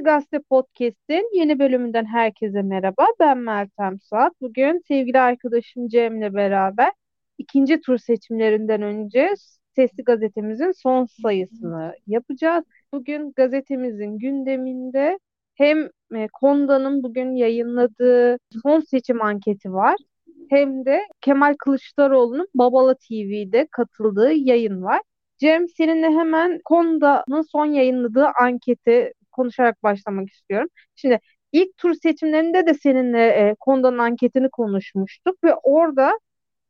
Sesli Gazete Podcast'in yeni bölümünden herkese merhaba. Ben Meltem Suat. Bugün sevgili arkadaşım Cem'le beraber ikinci tur seçimlerinden önce Sesli Gazetemizin son sayısını yapacağız. Bugün gazetemizin gündeminde hem e, Konda'nın bugün yayınladığı son seçim anketi var hem de Kemal Kılıçdaroğlu'nun Babala TV'de katıldığı yayın var. Cem seninle hemen Konda'nın son yayınladığı anketi konuşarak başlamak istiyorum. Şimdi ilk tur seçimlerinde de seninle e, Konda'nın anketini konuşmuştuk ve orada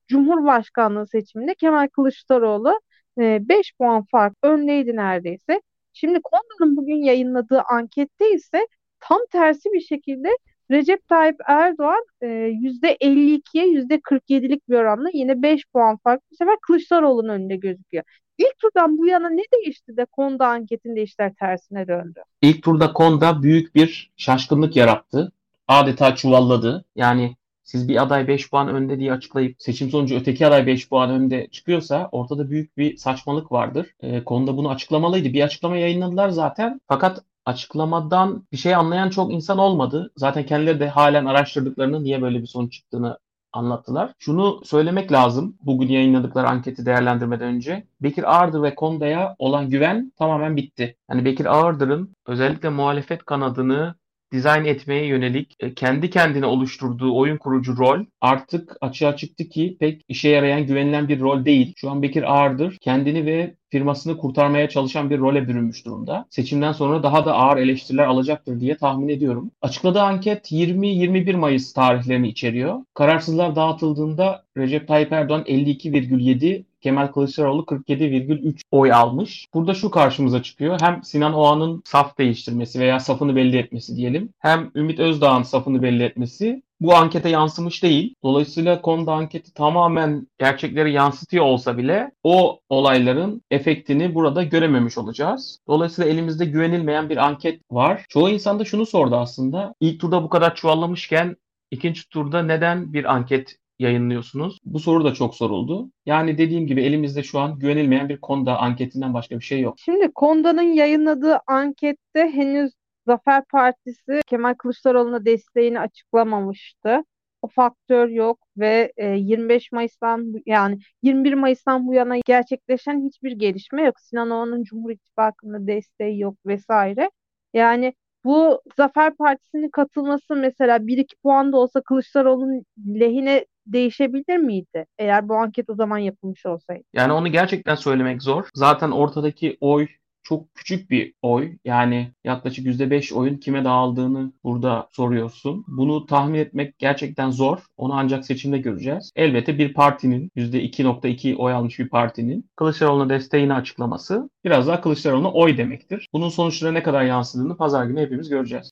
Cumhurbaşkanlığı seçiminde Kemal Kılıçdaroğlu e, 5 puan fark öndeydi neredeyse. Şimdi Konda'nın bugün yayınladığı ankette ise tam tersi bir şekilde Recep Tayyip Erdoğan e, %52'ye %47'lik bir oranla yine 5 puan fark bu sefer Kılıçdaroğlu'nun önünde gözüküyor. İlk turdan bu yana ne değişti de Konda anketinde işler tersine döndü? İlk turda Konda büyük bir şaşkınlık yarattı. Adeta çuvalladı. Yani siz bir aday 5 puan önde diye açıklayıp seçim sonucu öteki aday 5 puan önde çıkıyorsa ortada büyük bir saçmalık vardır. E, konuda bunu açıklamalıydı. Bir açıklama yayınladılar zaten. Fakat açıklamadan bir şey anlayan çok insan olmadı. Zaten kendileri de halen araştırdıklarını niye böyle bir sonuç çıktığını anlattılar. Şunu söylemek lazım bugün yayınladıkları anketi değerlendirmeden önce. Bekir Ağırdır ve Konda'ya olan güven tamamen bitti. Yani Bekir Ağırdır'ın özellikle muhalefet kanadını dizayn etmeye yönelik e, kendi kendine oluşturduğu oyun kurucu rol artık açığa çıktı ki pek işe yarayan güvenilen bir rol değil. Şu an Bekir Ağırdır kendini ve firmasını kurtarmaya çalışan bir role bürünmüş durumda. Seçimden sonra daha da ağır eleştiriler alacaktır diye tahmin ediyorum. Açıkladığı anket 20-21 Mayıs tarihlerini içeriyor. Kararsızlar dağıtıldığında Recep Tayyip Erdoğan 52,7 Kemal Kılıçdaroğlu 47,3 oy almış. Burada şu karşımıza çıkıyor. Hem Sinan Oğan'ın saf değiştirmesi veya safını belli etmesi diyelim. Hem Ümit Özdağ'ın safını belli etmesi bu ankete yansımış değil. Dolayısıyla konuda anketi tamamen gerçekleri yansıtıyor olsa bile o olayların efektini burada görememiş olacağız. Dolayısıyla elimizde güvenilmeyen bir anket var. Çoğu insan da şunu sordu aslında. İlk turda bu kadar çuvallamışken ikinci turda neden bir anket yayınlıyorsunuz? Bu soru da çok soruldu. Yani dediğim gibi elimizde şu an güvenilmeyen bir Konda anketinden başka bir şey yok. Şimdi Konda'nın yayınladığı ankette henüz Zafer Partisi Kemal Kılıçdaroğlu'na desteğini açıklamamıştı. O faktör yok ve 25 e, Mayıs'tan yani 21 Mayıs'tan bu yana gerçekleşen hiçbir gelişme yok. Sinan Oğan'ın Cumhur İttifakı'nda desteği yok vesaire. Yani bu Zafer Partisi'nin katılması mesela 1-2 puan da olsa Kılıçdaroğlu'nun lehine değişebilir miydi? Eğer bu anket o zaman yapılmış olsaydı. Yani onu gerçekten söylemek zor. Zaten ortadaki oy çok küçük bir oy. Yani yaklaşık %5 oyun kime dağıldığını burada soruyorsun. Bunu tahmin etmek gerçekten zor. Onu ancak seçimde göreceğiz. Elbette bir partinin %2.2 oy almış bir partinin Kılıçdaroğlu'na desteğini açıklaması biraz daha Kılıçdaroğlu'na oy demektir. Bunun sonuçlarına ne kadar yansıdığını pazar günü hepimiz göreceğiz.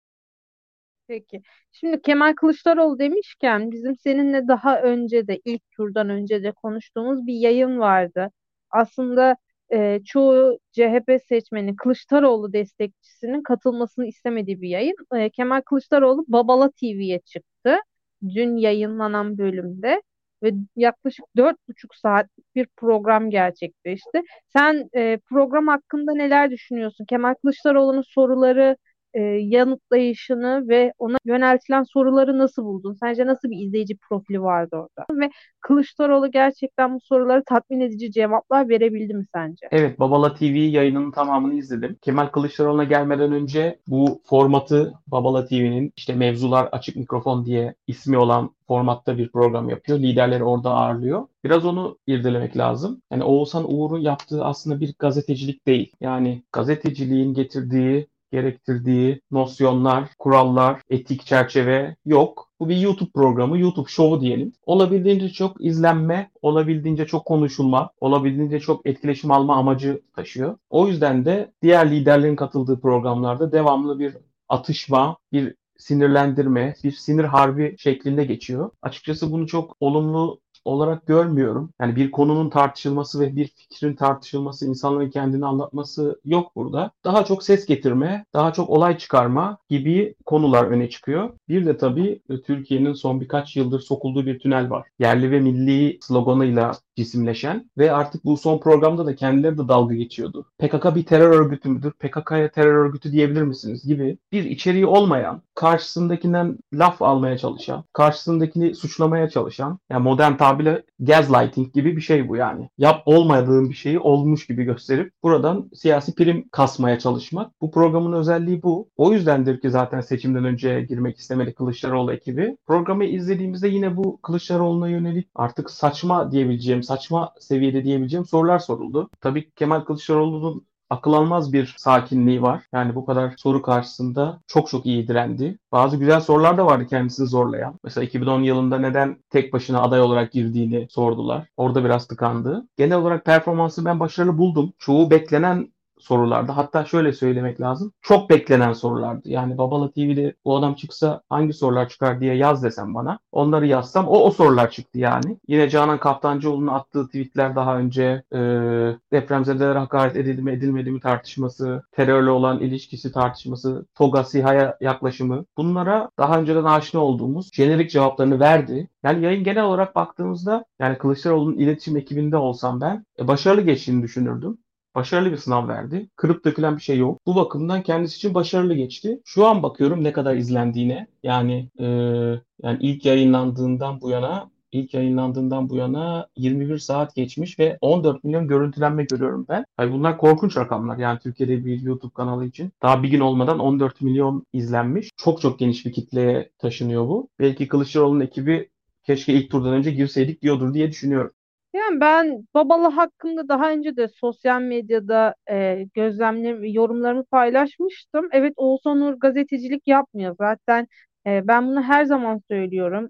Peki. Şimdi Kemal Kılıçdaroğlu demişken bizim seninle daha önce de ilk turdan önce de konuştuğumuz bir yayın vardı. Aslında e, çoğu CHP seçmeni Kılıçdaroğlu destekçisinin katılmasını istemediği bir yayın. E, Kemal Kılıçdaroğlu Babala TV'ye çıktı. Dün yayınlanan bölümde ve yaklaşık dört buçuk saatlik bir program gerçekleşti. Sen e, program hakkında neler düşünüyorsun? Kemal Kılıçdaroğlu'nun soruları e, yanıtlayışını ve ona yöneltilen soruları nasıl buldun? Sence nasıl bir izleyici profili vardı orada? Ve Kılıçdaroğlu gerçekten bu soruları tatmin edici cevaplar verebildi mi sence? Evet, Babala TV yayınının tamamını izledim. Kemal Kılıçdaroğlu'na gelmeden önce bu formatı Babala TV'nin işte mevzular açık mikrofon diye ismi olan formatta bir program yapıyor. Liderleri orada ağırlıyor. Biraz onu irdelemek lazım. Yani Oğuzhan Uğur'un yaptığı aslında bir gazetecilik değil. Yani gazeteciliğin getirdiği gerektirdiği nosyonlar, kurallar, etik çerçeve yok. Bu bir YouTube programı, YouTube şovu diyelim. Olabildiğince çok izlenme, olabildiğince çok konuşulma, olabildiğince çok etkileşim alma amacı taşıyor. O yüzden de diğer liderlerin katıldığı programlarda devamlı bir atışma, bir sinirlendirme, bir sinir harbi şeklinde geçiyor. Açıkçası bunu çok olumlu olarak görmüyorum. Yani bir konunun tartışılması ve bir fikrin tartışılması, insanların kendini anlatması yok burada. Daha çok ses getirme, daha çok olay çıkarma gibi konular öne çıkıyor. Bir de tabii e, Türkiye'nin son birkaç yıldır sokulduğu bir tünel var. Yerli ve milli sloganıyla cisimleşen ve artık bu son programda da kendileri de dalga geçiyordu. PKK bir terör örgütü müdür? PKK'ya terör örgütü diyebilir misiniz? gibi bir içeriği olmayan, karşısındakinden laf almaya çalışan, karşısındakini suçlamaya çalışan, yani modern tabirle gaslighting gibi bir şey bu yani. Yap olmadığın bir şeyi olmuş gibi gösterip buradan siyasi prim kasmaya çalışmak. Bu programın özelliği bu. O yüzdendir ki zaten seçimden önce girmek istemedi Kılıçdaroğlu ekibi. Programı izlediğimizde yine bu Kılıçdaroğlu'na yönelik artık saçma diyebileceğim, saçma seviyede diyebileceğim sorular soruldu. Tabii Kemal Kılıçdaroğlu'nun akıl almaz bir sakinliği var. Yani bu kadar soru karşısında çok çok iyi direndi. Bazı güzel sorular da vardı kendisini zorlayan. Mesela 2010 yılında neden tek başına aday olarak girdiğini sordular. Orada biraz tıkandı. Genel olarak performansı ben başarılı buldum. Çoğu beklenen sorulardı. Hatta şöyle söylemek lazım. Çok beklenen sorulardı. Yani Babala TV'de bu adam çıksa hangi sorular çıkar diye yaz desem bana. Onları yazsam o o sorular çıktı yani. Yine Canan Kaptancıoğlu'nun attığı tweetler daha önce e, depremzedelere hakaret edildi mi edilmedi mi tartışması, terörle olan ilişkisi tartışması, TOGA SİHA'ya yaklaşımı. Bunlara daha önceden aşina olduğumuz jenerik cevaplarını verdi. Yani yayın genel olarak baktığımızda yani Kılıçdaroğlu'nun iletişim ekibinde olsam ben e, başarılı geçtiğini düşünürdüm başarılı bir sınav verdi. Kırıp dökülen bir şey yok. Bu bakımdan kendisi için başarılı geçti. Şu an bakıyorum ne kadar izlendiğine. Yani e, yani ilk yayınlandığından bu yana ilk yayınlandığından bu yana 21 saat geçmiş ve 14 milyon görüntülenme görüyorum ben. Hayır, bunlar korkunç rakamlar. Yani Türkiye'de bir YouTube kanalı için. Daha bir gün olmadan 14 milyon izlenmiş. Çok çok geniş bir kitleye taşınıyor bu. Belki Kılıçdaroğlu'nun ekibi keşke ilk turdan önce girseydik diyordur diye düşünüyorum. Yani ben Babalı hakkında daha önce de sosyal medyada e, gözlemlerimi, yorumlarımı paylaşmıştım. Evet Oğuzhan Uğur gazetecilik yapmıyor. Zaten e, ben bunu her zaman söylüyorum.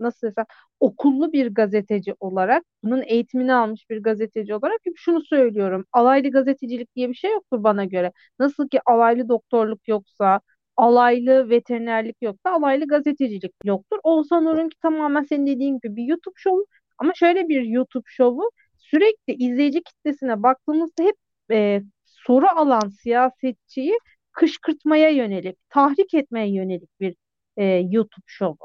Nasıl desem okullu bir gazeteci olarak, bunun eğitimini almış bir gazeteci olarak hep şunu söylüyorum. Alaylı gazetecilik diye bir şey yoktur bana göre. Nasıl ki alaylı doktorluk yoksa, alaylı veterinerlik yoksa alaylı gazetecilik yoktur. Oğuzhan Uğur'unki tamamen senin dediğin gibi bir YouTube şovu ama şöyle bir YouTube şovu sürekli izleyici kitlesine baktığımızda hep e, soru alan siyasetçiyi kışkırtmaya yönelik, tahrik etmeye yönelik bir e, YouTube şovu.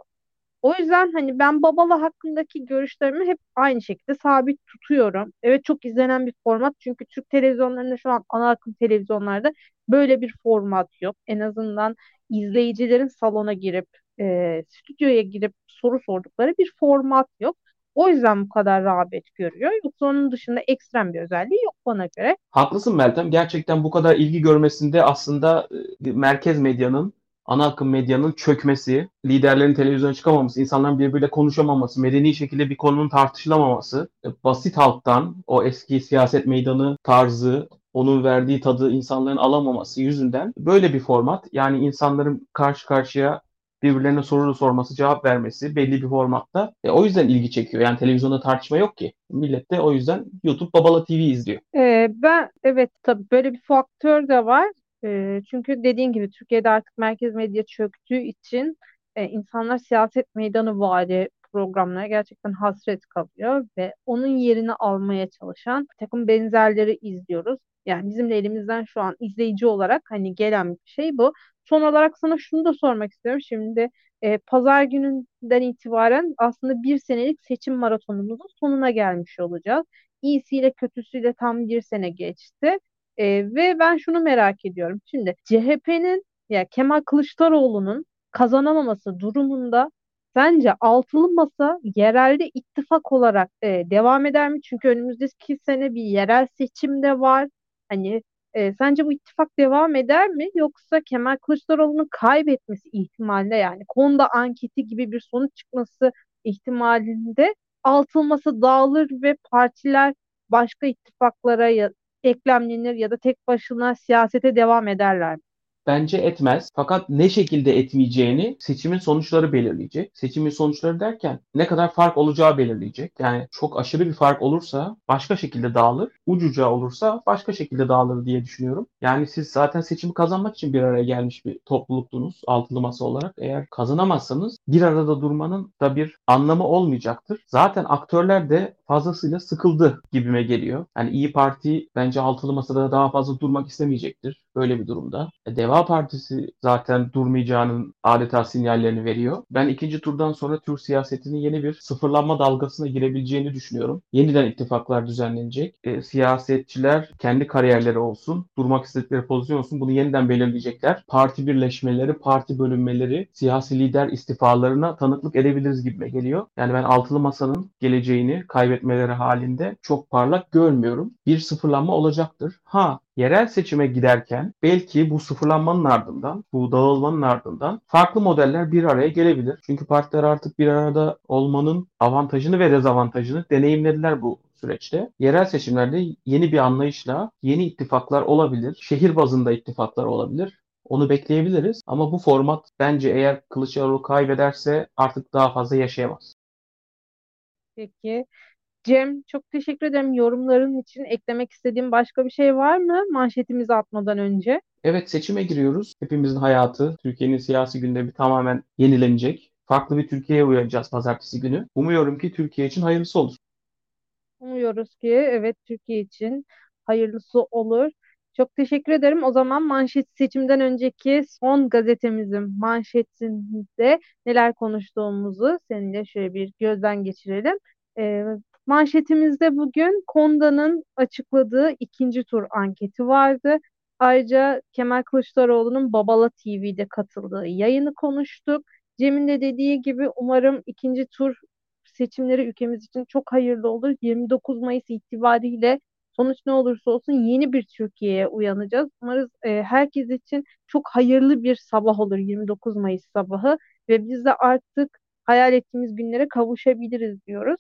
O yüzden hani ben Babala hakkındaki görüşlerimi hep aynı şekilde sabit tutuyorum. Evet çok izlenen bir format çünkü Türk televizyonlarında şu an ana akım televizyonlarda böyle bir format yok. En azından izleyicilerin salona girip e, stüdyoya girip soru sordukları bir format yok. O yüzden bu kadar rağbet görüyor. Yoksa onun dışında ekstrem bir özelliği yok bana göre. Haklısın Meltem. Gerçekten bu kadar ilgi görmesinde aslında e, merkez medyanın, ana akım medyanın çökmesi, liderlerin televizyona çıkamaması, insanların birbiriyle konuşamaması, medeni şekilde bir konunun tartışılamaması, e, basit halktan o eski siyaset meydanı tarzı, onun verdiği tadı insanların alamaması yüzünden böyle bir format yani insanların karşı karşıya birbirlerine soru sorması, cevap vermesi belli bir formatta. E, o yüzden ilgi çekiyor. Yani televizyonda tartışma yok ki. Millet de o yüzden YouTube Babala TV izliyor. Ee, ben evet tabii böyle bir faktör de var. Ee, çünkü dediğin gibi Türkiye'de artık merkez medya çöktüğü için e, insanlar siyaset meydanı vari programlara gerçekten hasret kalıyor ve onun yerini almaya çalışan takım benzerleri izliyoruz. Yani bizim de elimizden şu an izleyici olarak hani gelen bir şey bu. Son olarak sana şunu da sormak istiyorum. Şimdi e, pazar gününden itibaren aslında bir senelik seçim maratonumuzun sonuna gelmiş olacağız. İyisiyle kötüsüyle tam bir sene geçti. E, ve ben şunu merak ediyorum. Şimdi CHP'nin ya Kemal Kılıçdaroğlu'nun kazanamaması durumunda sence altılı masa yerelde ittifak olarak e, devam eder mi? Çünkü önümüzdeki sene bir yerel seçim de var. Hani e, sence bu ittifak devam eder mi? Yoksa Kemal Kılıçdaroğlu'nun kaybetmesi ihtimalle yani konuda anketi gibi bir sonuç çıkması ihtimalinde altılması dağılır ve partiler başka ittifaklara ya, eklemlenir ya da tek başına siyasete devam ederler mi? Bence etmez. Fakat ne şekilde etmeyeceğini seçimin sonuçları belirleyecek. Seçimin sonuçları derken ne kadar fark olacağı belirleyecek. Yani çok aşırı bir fark olursa başka şekilde dağılır. Ucuca olursa başka şekilde dağılır diye düşünüyorum. Yani siz zaten seçimi kazanmak için bir araya gelmiş bir topluluktunuz altılı masa olarak. Eğer kazanamazsanız bir arada durmanın da bir anlamı olmayacaktır. Zaten aktörler de fazlasıyla sıkıldı gibime geliyor. Yani İyi Parti bence altılı masada daha fazla durmak istemeyecektir böyle bir durumda. E, Deva Partisi zaten durmayacağının adeta sinyallerini veriyor. Ben ikinci turdan sonra Türk siyasetinin yeni bir sıfırlanma dalgasına girebileceğini düşünüyorum. Yeniden ittifaklar düzenlenecek. E, siyasetçiler kendi kariyerleri olsun, durmak istedikleri pozisyon olsun bunu yeniden belirleyecekler. Parti birleşmeleri, parti bölünmeleri, siyasi lider istifalarına tanıklık edebiliriz gibime geliyor. Yani ben altılı masanın geleceğini kaybetmeleri halinde çok parlak görmüyorum. Bir sıfırlanma olacaktır. Ha yerel seçime giderken belki bu sıfırlanmanın ardından, bu dağılmanın ardından farklı modeller bir araya gelebilir. Çünkü partiler artık bir arada olmanın avantajını ve dezavantajını deneyimlediler bu süreçte. Yerel seçimlerde yeni bir anlayışla yeni ittifaklar olabilir. Şehir bazında ittifaklar olabilir. Onu bekleyebiliriz ama bu format bence eğer Kılıçdaroğlu kaybederse artık daha fazla yaşayamaz. Peki. Cem çok teşekkür ederim yorumların için. Eklemek istediğim başka bir şey var mı manşetimizi atmadan önce? Evet seçime giriyoruz. Hepimizin hayatı, Türkiye'nin siyasi gündemi tamamen yenilenecek. Farklı bir Türkiye'ye uyanacağız pazartesi günü. Umuyorum ki Türkiye için hayırlısı olur. Umuyoruz ki evet Türkiye için hayırlısı olur. Çok teşekkür ederim. O zaman manşet seçimden önceki son gazetemizin manşetinde neler konuştuğumuzu seninle şöyle bir gözden geçirelim. Ee, manşetimizde bugün Konda'nın açıkladığı ikinci tur anketi vardı. Ayrıca Kemal Kılıçdaroğlu'nun Babala TV'de katıldığı yayını konuştuk. Cem'in de dediği gibi umarım ikinci tur seçimleri ülkemiz için çok hayırlı olur. 29 Mayıs itibariyle sonuç ne olursa olsun yeni bir Türkiye'ye uyanacağız. Umarız e, herkes için çok hayırlı bir sabah olur 29 Mayıs sabahı ve biz de artık hayal ettiğimiz günlere kavuşabiliriz diyoruz.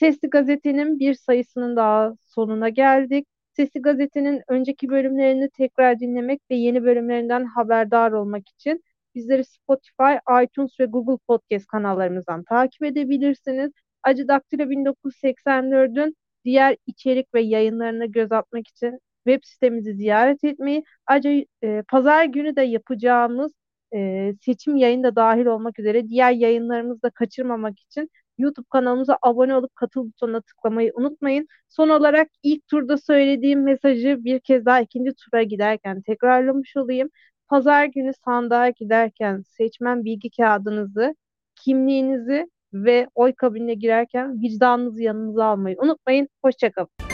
Sesli Gazete'nin bir sayısının daha sonuna geldik. Sesli Gazete'nin önceki bölümlerini tekrar dinlemek ve yeni bölümlerinden haberdar olmak için bizleri Spotify, iTunes ve Google Podcast kanallarımızdan takip edebilirsiniz. Acı Daktilo 1984'ün diğer içerik ve yayınlarına göz atmak için web sitemizi ziyaret etmeyi, ayrıca e, pazar günü de yapacağımız e, seçim yayını da dahil olmak üzere diğer yayınlarımızı da kaçırmamak için YouTube kanalımıza abone olup katıl butonuna tıklamayı unutmayın. Son olarak ilk turda söylediğim mesajı bir kez daha ikinci tura giderken tekrarlamış olayım. Pazar günü sandığa giderken seçmen bilgi kağıdınızı, kimliğinizi ve oy kabinine girerken vicdanınızı yanınıza almayı unutmayın. Hoşçakalın.